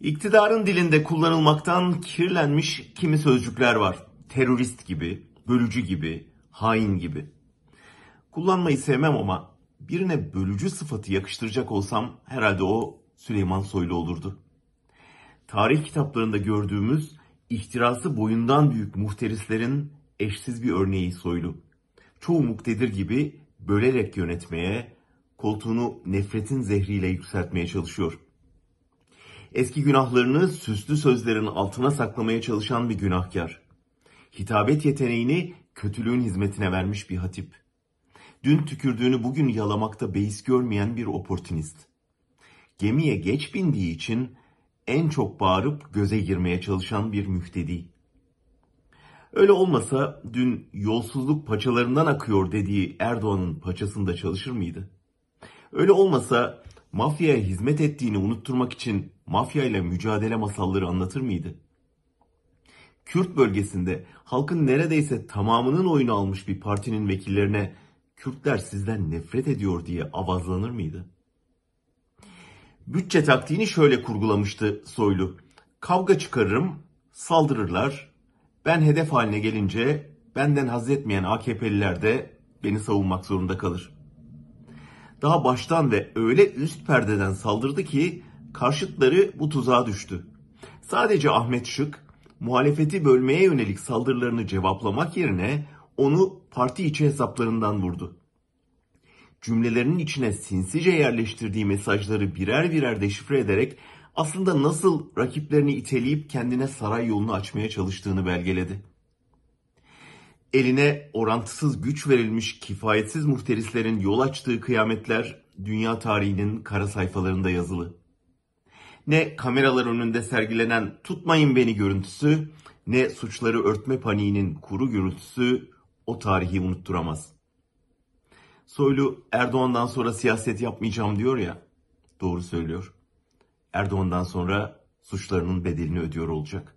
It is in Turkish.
İktidarın dilinde kullanılmaktan kirlenmiş kimi sözcükler var. Terörist gibi, bölücü gibi, hain gibi. Kullanmayı sevmem ama birine bölücü sıfatı yakıştıracak olsam herhalde o Süleyman Soylu olurdu. Tarih kitaplarında gördüğümüz ihtirası boyundan büyük muhterislerin eşsiz bir örneği Soylu. Çoğu muktedir gibi bölerek yönetmeye, koltuğunu nefretin zehriyle yükseltmeye çalışıyor. Eski günahlarını süslü sözlerin altına saklamaya çalışan bir günahkar. Hitabet yeteneğini kötülüğün hizmetine vermiş bir hatip. Dün tükürdüğünü bugün yalamakta beis görmeyen bir oportunist. Gemiye geç bindiği için en çok bağırıp göze girmeye çalışan bir mühtedi. Öyle olmasa dün yolsuzluk paçalarından akıyor dediği Erdoğan'ın paçasında çalışır mıydı? Öyle olmasa mafyaya hizmet ettiğini unutturmak için mafyayla mücadele masalları anlatır mıydı? Kürt bölgesinde halkın neredeyse tamamının oyunu almış bir partinin vekillerine Kürtler sizden nefret ediyor diye avazlanır mıydı? Bütçe taktiğini şöyle kurgulamıştı Soylu. Kavga çıkarırım, saldırırlar. Ben hedef haline gelince benden haz etmeyen AKP'liler de beni savunmak zorunda kalır. Daha baştan ve öyle üst perdeden saldırdı ki karşıtları bu tuzağa düştü. Sadece Ahmet Şık, muhalefeti bölmeye yönelik saldırılarını cevaplamak yerine onu parti içi hesaplarından vurdu. Cümlelerinin içine sinsice yerleştirdiği mesajları birer birer deşifre ederek aslında nasıl rakiplerini iteleyip kendine saray yolunu açmaya çalıştığını belgeledi. Eline orantısız güç verilmiş kifayetsiz muhterislerin yol açtığı kıyametler dünya tarihinin kara sayfalarında yazılı. Ne kameralar önünde sergilenen tutmayın beni görüntüsü ne suçları örtme paniğinin kuru gürültüsü o tarihi unutturamaz. Soylu Erdoğan'dan sonra siyaset yapmayacağım diyor ya. Doğru söylüyor. Erdoğan'dan sonra suçlarının bedelini ödüyor olacak.